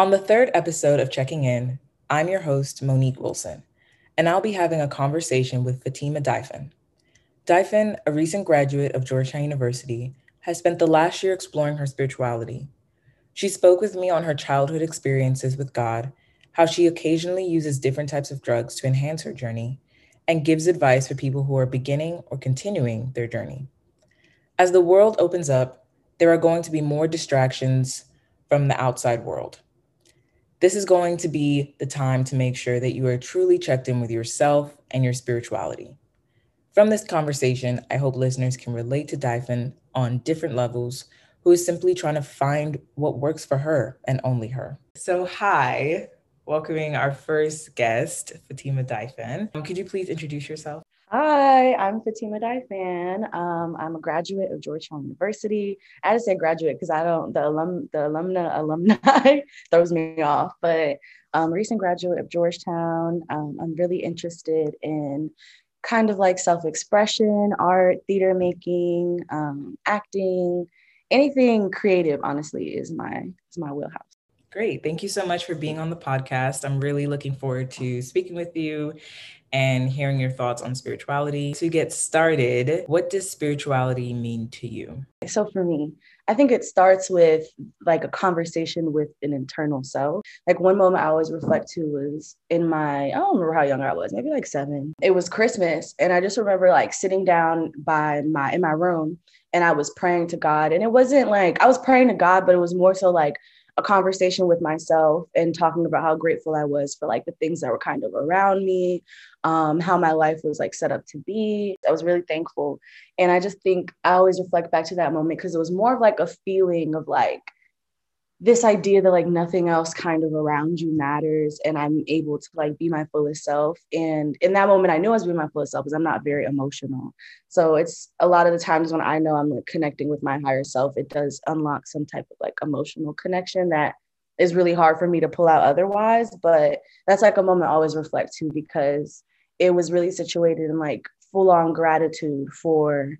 On the third episode of Checking In, I'm your host, Monique Wilson, and I'll be having a conversation with Fatima Daifin. Daifin, a recent graduate of Georgetown University, has spent the last year exploring her spirituality. She spoke with me on her childhood experiences with God, how she occasionally uses different types of drugs to enhance her journey, and gives advice for people who are beginning or continuing their journey. As the world opens up, there are going to be more distractions from the outside world. This is going to be the time to make sure that you are truly checked in with yourself and your spirituality. From this conversation, I hope listeners can relate to Daifin on different levels, who is simply trying to find what works for her and only her. So, hi, welcoming our first guest, Fatima Daifin. Um, could you please introduce yourself? Hi, I'm Fatima Daifin. Um, I'm a graduate of Georgetown University. I had to say graduate because I don't the alum the alumna alumni throws me off. But um, recent graduate of Georgetown. Um, I'm really interested in kind of like self-expression, art, theater making, um, acting, anything creative. Honestly, is my is my wheelhouse. Great. Thank you so much for being on the podcast. I'm really looking forward to speaking with you and hearing your thoughts on spirituality. To get started, what does spirituality mean to you? So, for me, I think it starts with like a conversation with an internal self. Like one moment I always reflect to was in my, I don't remember how young I was, maybe like seven. It was Christmas. And I just remember like sitting down by my, in my room and I was praying to God. And it wasn't like I was praying to God, but it was more so like, a conversation with myself and talking about how grateful I was for like the things that were kind of around me, um, how my life was like set up to be. I was really thankful. And I just think I always reflect back to that moment because it was more of like a feeling of like, this idea that like nothing else kind of around you matters and i'm able to like be my fullest self. And in that moment i knew i was being my fullest self because i'm not very emotional. So it's a lot of the times when i know i'm like connecting with my higher self it does unlock some type of like emotional connection that is really hard for me to pull out otherwise. But that's like a moment i always reflect to because it was really situated in like full on gratitude for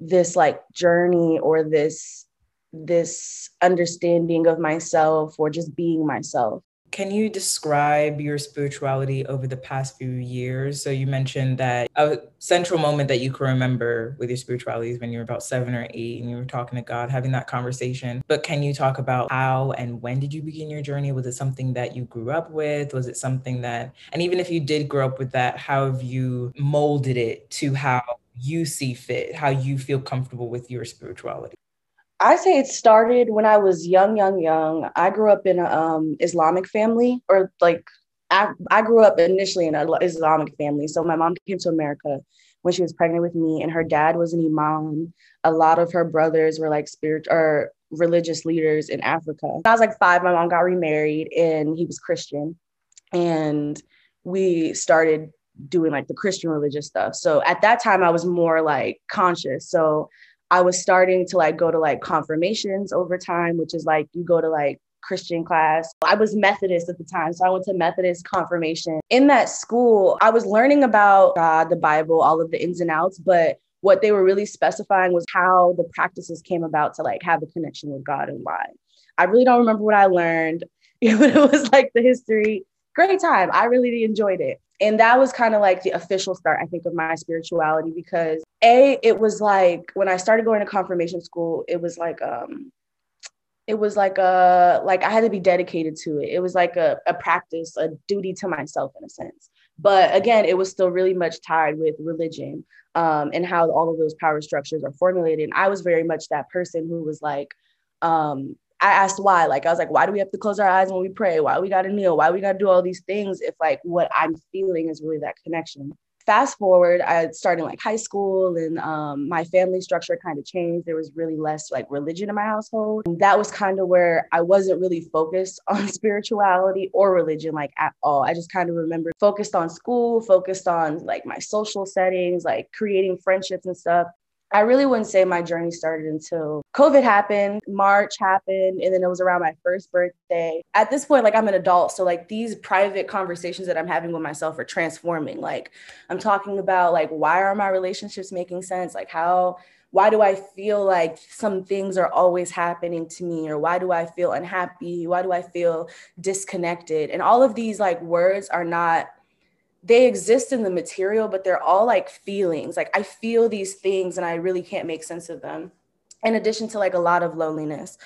this like journey or this this understanding of myself or just being myself. Can you describe your spirituality over the past few years? So, you mentioned that a central moment that you can remember with your spirituality is when you were about seven or eight and you were talking to God, having that conversation. But can you talk about how and when did you begin your journey? Was it something that you grew up with? Was it something that, and even if you did grow up with that, how have you molded it to how you see fit, how you feel comfortable with your spirituality? I say it started when I was young, young, young. I grew up in an um, Islamic family, or like I, I grew up initially in an Islamic family. So my mom came to America when she was pregnant with me, and her dad was an imam. A lot of her brothers were like spirit or religious leaders in Africa. When I was like five, my mom got remarried, and he was Christian, and we started doing like the Christian religious stuff. So at that time, I was more like conscious. So I was starting to like go to like confirmations over time, which is like you go to like Christian class. I was Methodist at the time, so I went to Methodist confirmation. In that school, I was learning about God, the Bible, all of the ins and outs, but what they were really specifying was how the practices came about to like have a connection with God and why. I really don't remember what I learned, but it was like the history. Great time. I really enjoyed it and that was kind of like the official start i think of my spirituality because a it was like when i started going to confirmation school it was like um it was like a like i had to be dedicated to it. It was like a, a practice a duty to myself in a sense. But again it was still really much tied with religion um, and how all of those power structures are formulated. And i was very much that person who was like um, I asked why. Like I was like, why do we have to close our eyes when we pray? Why we gotta kneel? Why we gotta do all these things if like what I'm feeling is really that connection? Fast forward, I started like high school and um, my family structure kind of changed. There was really less like religion in my household. And that was kind of where I wasn't really focused on spirituality or religion like at all. I just kind of remember focused on school, focused on like my social settings, like creating friendships and stuff. I really wouldn't say my journey started until COVID happened, March happened, and then it was around my first birthday. At this point, like I'm an adult. So, like, these private conversations that I'm having with myself are transforming. Like, I'm talking about, like, why are my relationships making sense? Like, how why do I feel like some things are always happening to me? Or why do I feel unhappy? Why do I feel disconnected? And all of these like words are not, they exist in the material, but they're all like feelings. Like I feel these things and I really can't make sense of them, in addition to like a lot of loneliness.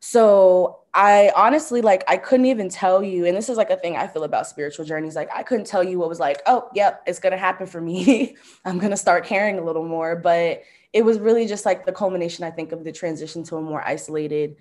So I honestly like I couldn't even tell you, and this is like a thing I feel about spiritual journeys. Like I couldn't tell you what was like, oh, yep, it's gonna happen for me. I'm gonna start caring a little more. But it was really just like the culmination, I think, of the transition to a more isolated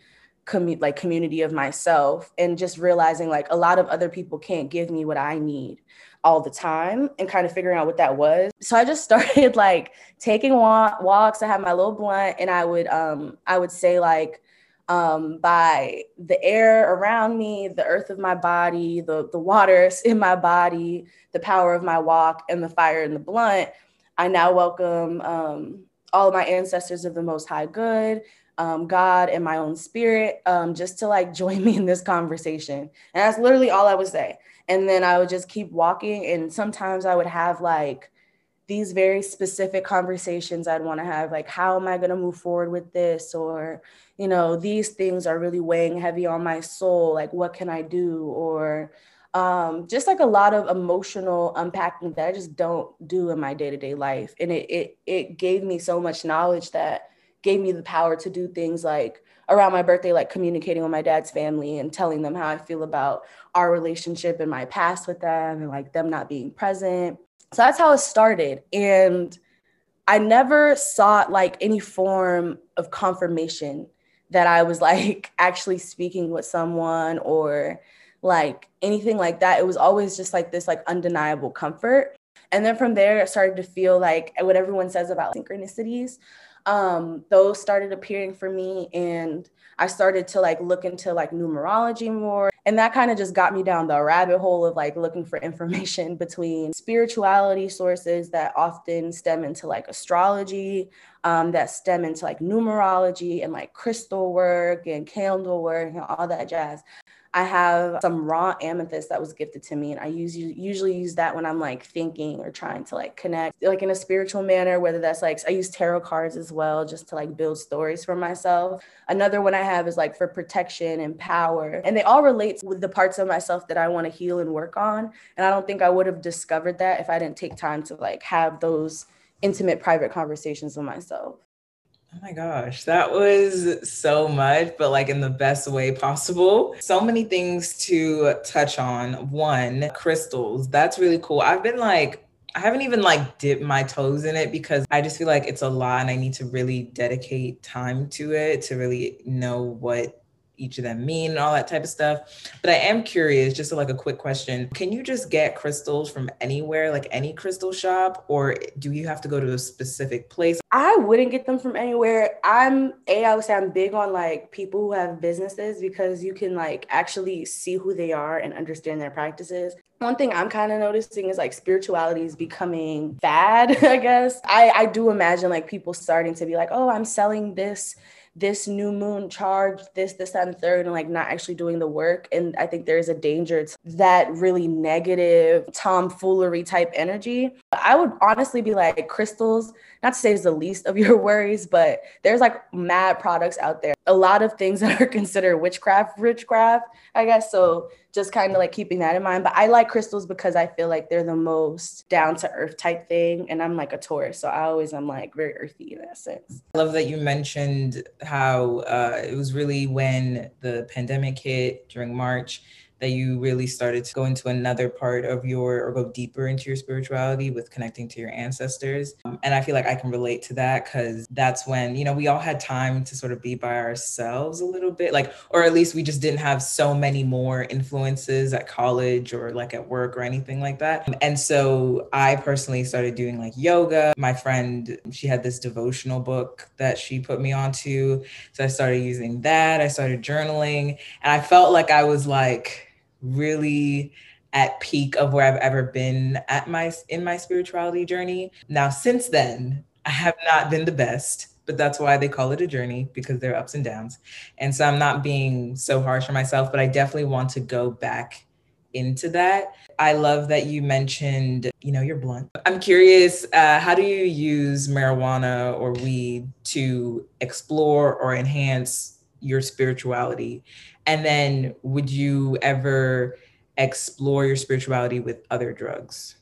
commu- like community of myself and just realizing like a lot of other people can't give me what I need all the time and kind of figuring out what that was. So I just started like taking walk- walks. I had my little blunt and I would um I would say like um, by the air around me, the earth of my body, the, the waters in my body, the power of my walk, and the fire in the blunt. I now welcome um, all of my ancestors of the Most High Good, um, God, and my own spirit, um, just to like join me in this conversation. And that's literally all I would say. And then I would just keep walking. And sometimes I would have like these very specific conversations I'd want to have, like, how am I going to move forward with this? Or, you know, these things are really weighing heavy on my soul. Like, what can I do? Or, um, just like a lot of emotional unpacking that I just don't do in my day to day life. And it, it, it gave me so much knowledge that gave me the power to do things like around my birthday, like communicating with my dad's family and telling them how I feel about our relationship and my past with them and like them not being present. So that's how it started. And I never sought like any form of confirmation that I was like actually speaking with someone or like anything like that. It was always just like this like undeniable comfort. And then from there, it started to feel like what everyone says about synchronicities. Um, those started appearing for me, and I started to like look into like numerology more. And that kind of just got me down the rabbit hole of like looking for information between spirituality sources that often stem into like astrology, um, that stem into like numerology and like crystal work and candle work and all that jazz. I have some raw amethyst that was gifted to me, and I use usually use that when I'm like thinking or trying to like connect, like in a spiritual manner. Whether that's like I use tarot cards as well, just to like build stories for myself. Another one I have is like for protection and power, and they all relate with the parts of myself that I want to heal and work on. And I don't think I would have discovered that if I didn't take time to like have those intimate, private conversations with myself. Oh my gosh, that was so much, but like in the best way possible. So many things to touch on. One, crystals. That's really cool. I've been like, I haven't even like dipped my toes in it because I just feel like it's a lot and I need to really dedicate time to it to really know what each of them mean and all that type of stuff. But I am curious, just like a quick question. Can you just get crystals from anywhere, like any crystal shop, or do you have to go to a specific place? I wouldn't get them from anywhere. I'm a I would say I'm big on like people who have businesses because you can like actually see who they are and understand their practices. One thing I'm kind of noticing is like spirituality is becoming bad, I guess. I, I do imagine like people starting to be like, oh, I'm selling this this new moon charge, this, this, and third, and like not actually doing the work. And I think there's a danger to that really negative tomfoolery type energy. I would honestly be like crystals, not to say it's the least of your worries, but there's like mad products out there. A lot of things that are considered witchcraft, witchcraft, I guess. So just kind of like keeping that in mind. But I like crystals because I feel like they're the most down to earth type thing. And I'm like a Taurus. So I always am like very earthy in that sense. I love that you mentioned how uh, it was really when the pandemic hit during March that you really started to go into another part of your or go deeper into your spirituality with connecting to your ancestors. Um, and I feel like I can relate to that because that's when, you know, we all had time to sort of be by ourselves a little bit, like, or at least we just didn't have so many more influences at college or like at work or anything like that. And so I personally started doing like yoga. My friend, she had this devotional book that she put me onto. So I started using that. I started journaling and I felt like I was like, really at peak of where I've ever been at my in my spirituality journey. Now since then, I have not been the best, but that's why they call it a journey because there are ups and downs. And so I'm not being so harsh on myself, but I definitely want to go back into that. I love that you mentioned, you know, you're blunt. I'm curious, uh, how do you use marijuana or weed to explore or enhance your spirituality? And then would you ever explore your spirituality with other drugs?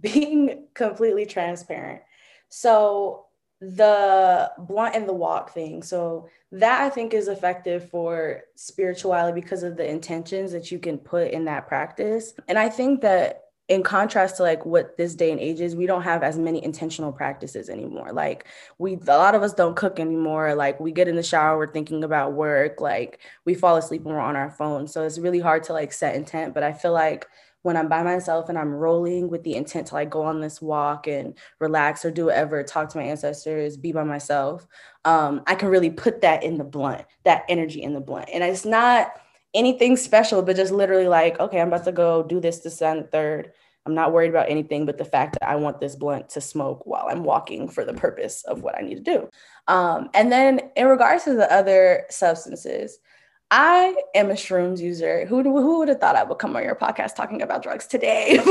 Being completely transparent. So the blunt and the walk thing. So that I think is effective for spirituality because of the intentions that you can put in that practice. And I think that in contrast to like what this day and age is, we don't have as many intentional practices anymore. Like we a lot of us don't cook anymore. Like we get in the shower, we're thinking about work, like we fall asleep when we're on our phone. So it's really hard to like set intent. But I feel like when I'm by myself and I'm rolling with the intent to like go on this walk and relax or do whatever, talk to my ancestors, be by myself, um, I can really put that in the blunt, that energy in the blunt. And it's not anything special, but just literally like, okay, I'm about to go do this, this, and third. I'm not worried about anything but the fact that I want this blunt to smoke while I'm walking for the purpose of what I need to do. Um, and then in regards to the other substances, I am a shrooms user. Who, who would have thought I would come on your podcast talking about drugs today?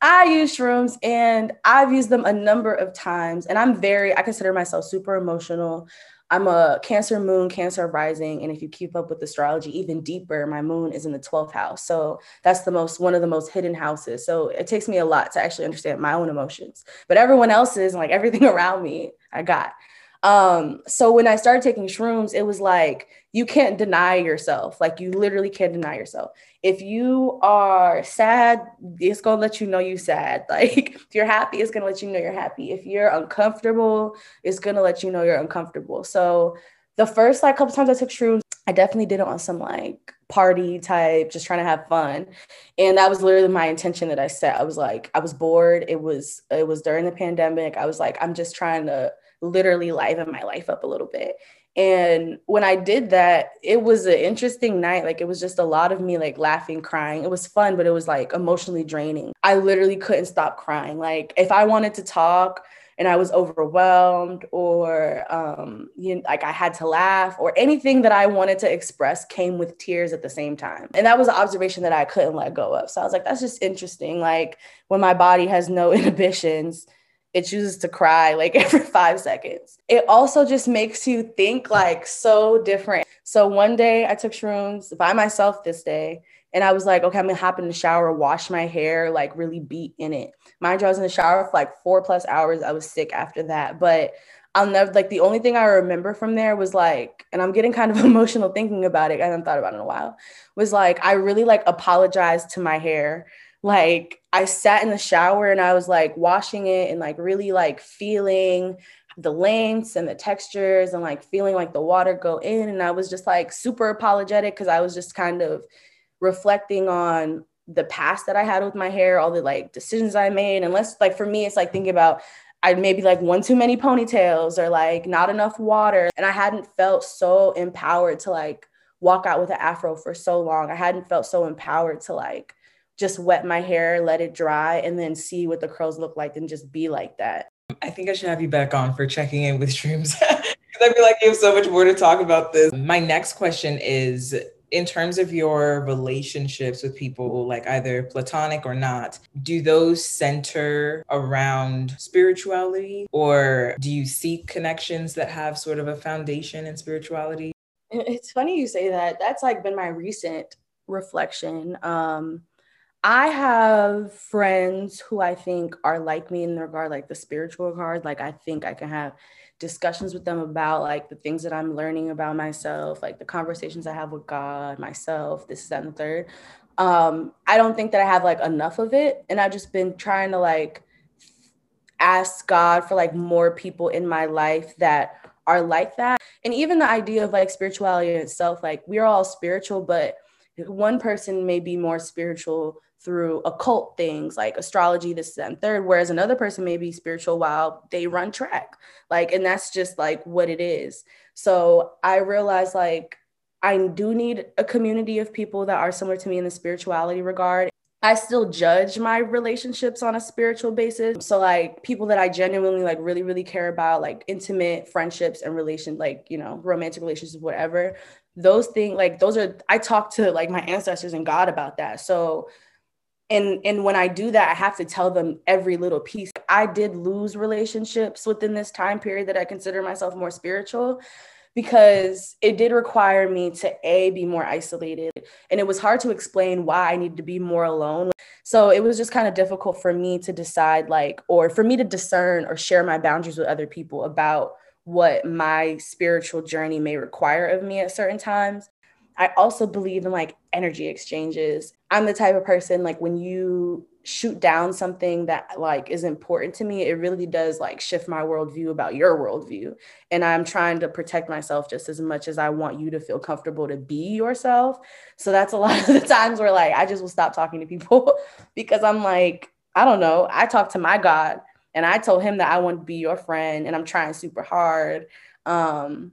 I use shrooms and I've used them a number of times. And I'm very, I consider myself super emotional. I'm a Cancer moon, Cancer rising. And if you keep up with astrology even deeper, my moon is in the 12th house. So that's the most, one of the most hidden houses. So it takes me a lot to actually understand my own emotions. But everyone else's, like everything around me, I got. Um, so when I started taking shrooms, it was like you can't deny yourself. Like you literally can't deny yourself. If you are sad, it's gonna let you know you're sad. Like if you're happy, it's gonna let you know you're happy. If you're uncomfortable, it's gonna let you know you're uncomfortable. So the first like couple times I took shrooms, I definitely did it on some like party type, just trying to have fun. And that was literally my intention that I set. I was like, I was bored. It was it was during the pandemic. I was like, I'm just trying to literally liven my life up a little bit. And when I did that, it was an interesting night. Like it was just a lot of me like laughing, crying. It was fun, but it was like emotionally draining. I literally couldn't stop crying. Like if I wanted to talk and I was overwhelmed or um, you know, like I had to laugh or anything that I wanted to express came with tears at the same time. And that was an observation that I couldn't let go of. So I was like, that's just interesting. Like when my body has no inhibitions, it chooses to cry like every five seconds. It also just makes you think like so different. So one day I took shrooms by myself this day. And I was like, okay, I'm gonna hop in the shower, wash my hair, like really beat in it. Mind you, I was in the shower for like four plus hours. I was sick after that. But I'll never like the only thing I remember from there was like, and I'm getting kind of emotional thinking about it. I haven't thought about it in a while, was like I really like apologized to my hair like I sat in the shower and I was like washing it and like really like feeling the lengths and the textures and like feeling like the water go in. And I was just like super apologetic because I was just kind of reflecting on the past that I had with my hair, all the like decisions I made. And let's like for me, it's like thinking about I maybe like one too many ponytails or like not enough water. And I hadn't felt so empowered to like walk out with an afro for so long. I hadn't felt so empowered to like just wet my hair, let it dry, and then see what the curls look like and just be like that. I think I should have you back on for checking in with shrooms because I feel like you have so much more to talk about this. My next question is in terms of your relationships with people, like either platonic or not, do those center around spirituality or do you seek connections that have sort of a foundation in spirituality? It's funny you say that. That's like been my recent reflection. Um, I have friends who I think are like me in regard, like the spiritual regard. Like I think I can have discussions with them about like the things that I'm learning about myself, like the conversations I have with God, myself, this, that, and the third. Um, I don't think that I have like enough of it. And I've just been trying to like ask God for like more people in my life that are like that. And even the idea of like spirituality itself, like we're all spiritual, but one person may be more spiritual through occult things like astrology, this, and third, whereas another person may be spiritual while they run track. Like, and that's just like what it is. So I realized like I do need a community of people that are similar to me in the spirituality regard. I still judge my relationships on a spiritual basis. So like people that I genuinely like really really care about like intimate friendships and relations like, you know, romantic relationships whatever. Those things like those are I talk to like my ancestors and God about that. So and and when I do that I have to tell them every little piece. I did lose relationships within this time period that I consider myself more spiritual because it did require me to a be more isolated. And it was hard to explain why i needed to be more alone. So it was just kind of difficult for me to decide like or for me to discern or share my boundaries with other people about what my spiritual journey may require of me at certain times i also believe in like energy exchanges i'm the type of person like when you shoot down something that like is important to me, it really does like shift my worldview about your worldview. And I'm trying to protect myself just as much as I want you to feel comfortable to be yourself. So that's a lot of the times where like I just will stop talking to people because I'm like, I don't know. I talk to my God and I told him that I want to be your friend and I'm trying super hard. Um,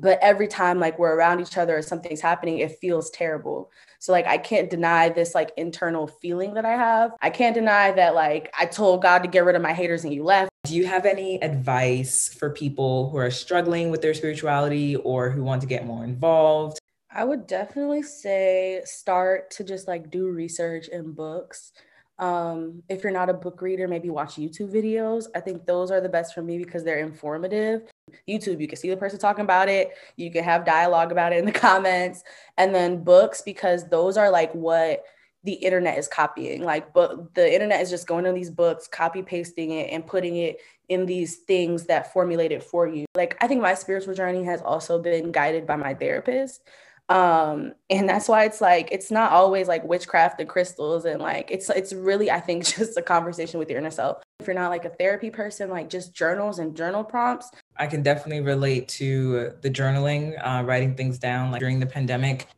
but every time like we're around each other or something's happening, it feels terrible. So like I can't deny this like internal feeling that I have. I can't deny that like I told God to get rid of my haters and you left. Do you have any advice for people who are struggling with their spirituality or who want to get more involved? I would definitely say start to just like do research in books. Um, if you're not a book reader, maybe watch YouTube videos. I think those are the best for me because they're informative. YouTube, you can see the person talking about it. You can have dialogue about it in the comments. And then books, because those are like what the internet is copying. Like, but the internet is just going to these books, copy pasting it, and putting it in these things that formulate it for you. Like, I think my spiritual journey has also been guided by my therapist um and that's why it's like it's not always like witchcraft and crystals and like it's it's really i think just a conversation with your inner self if you're not like a therapy person like just journals and journal prompts I can definitely relate to the journaling, uh, writing things down. Like during the pandemic,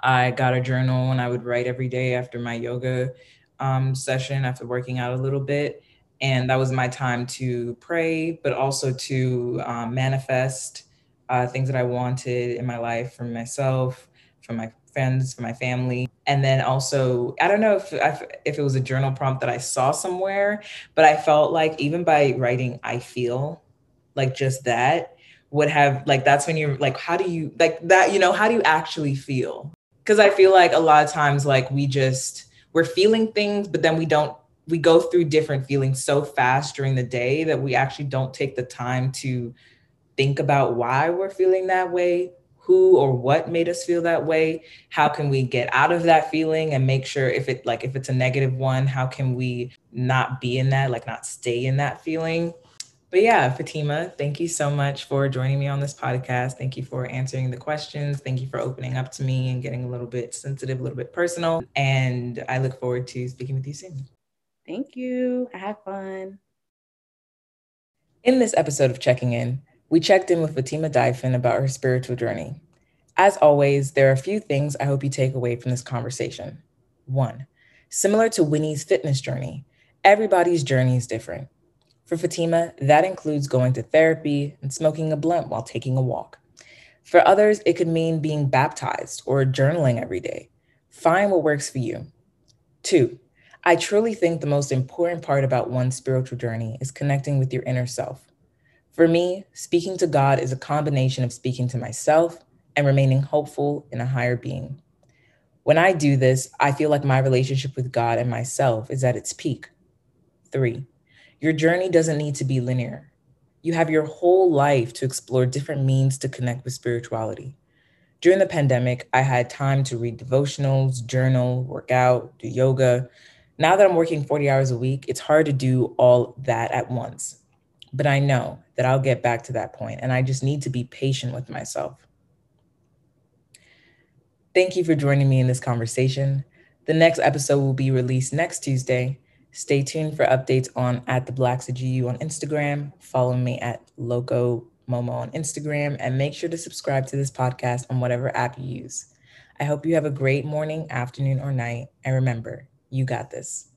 I got a journal and I would write every day after my yoga um, session, after working out a little bit. And that was my time to pray, but also to um, manifest uh, things that I wanted in my life for myself, for my friends, for my family. And then also, I don't know if if it was a journal prompt that I saw somewhere, but I felt like even by writing I feel like just that would have like that's when you're like how do you like that you know how do you actually feel because i feel like a lot of times like we just we're feeling things but then we don't we go through different feelings so fast during the day that we actually don't take the time to think about why we're feeling that way who or what made us feel that way how can we get out of that feeling and make sure if it like if it's a negative one how can we not be in that like not stay in that feeling but yeah, Fatima, thank you so much for joining me on this podcast. Thank you for answering the questions. Thank you for opening up to me and getting a little bit sensitive, a little bit personal. And I look forward to speaking with you soon. Thank you. Have fun. In this episode of Checking In, we checked in with Fatima Daifin about her spiritual journey. As always, there are a few things I hope you take away from this conversation. One, similar to Winnie's fitness journey, everybody's journey is different. For Fatima, that includes going to therapy and smoking a blunt while taking a walk. For others, it could mean being baptized or journaling every day. Find what works for you. Two, I truly think the most important part about one's spiritual journey is connecting with your inner self. For me, speaking to God is a combination of speaking to myself and remaining hopeful in a higher being. When I do this, I feel like my relationship with God and myself is at its peak. Three, your journey doesn't need to be linear. You have your whole life to explore different means to connect with spirituality. During the pandemic, I had time to read devotionals, journal, work out, do yoga. Now that I'm working 40 hours a week, it's hard to do all that at once. But I know that I'll get back to that point, and I just need to be patient with myself. Thank you for joining me in this conversation. The next episode will be released next Tuesday. Stay tuned for updates on at the Blacks of GU on Instagram. Follow me at Loco Momo on Instagram and make sure to subscribe to this podcast on whatever app you use. I hope you have a great morning, afternoon, or night. And remember, you got this.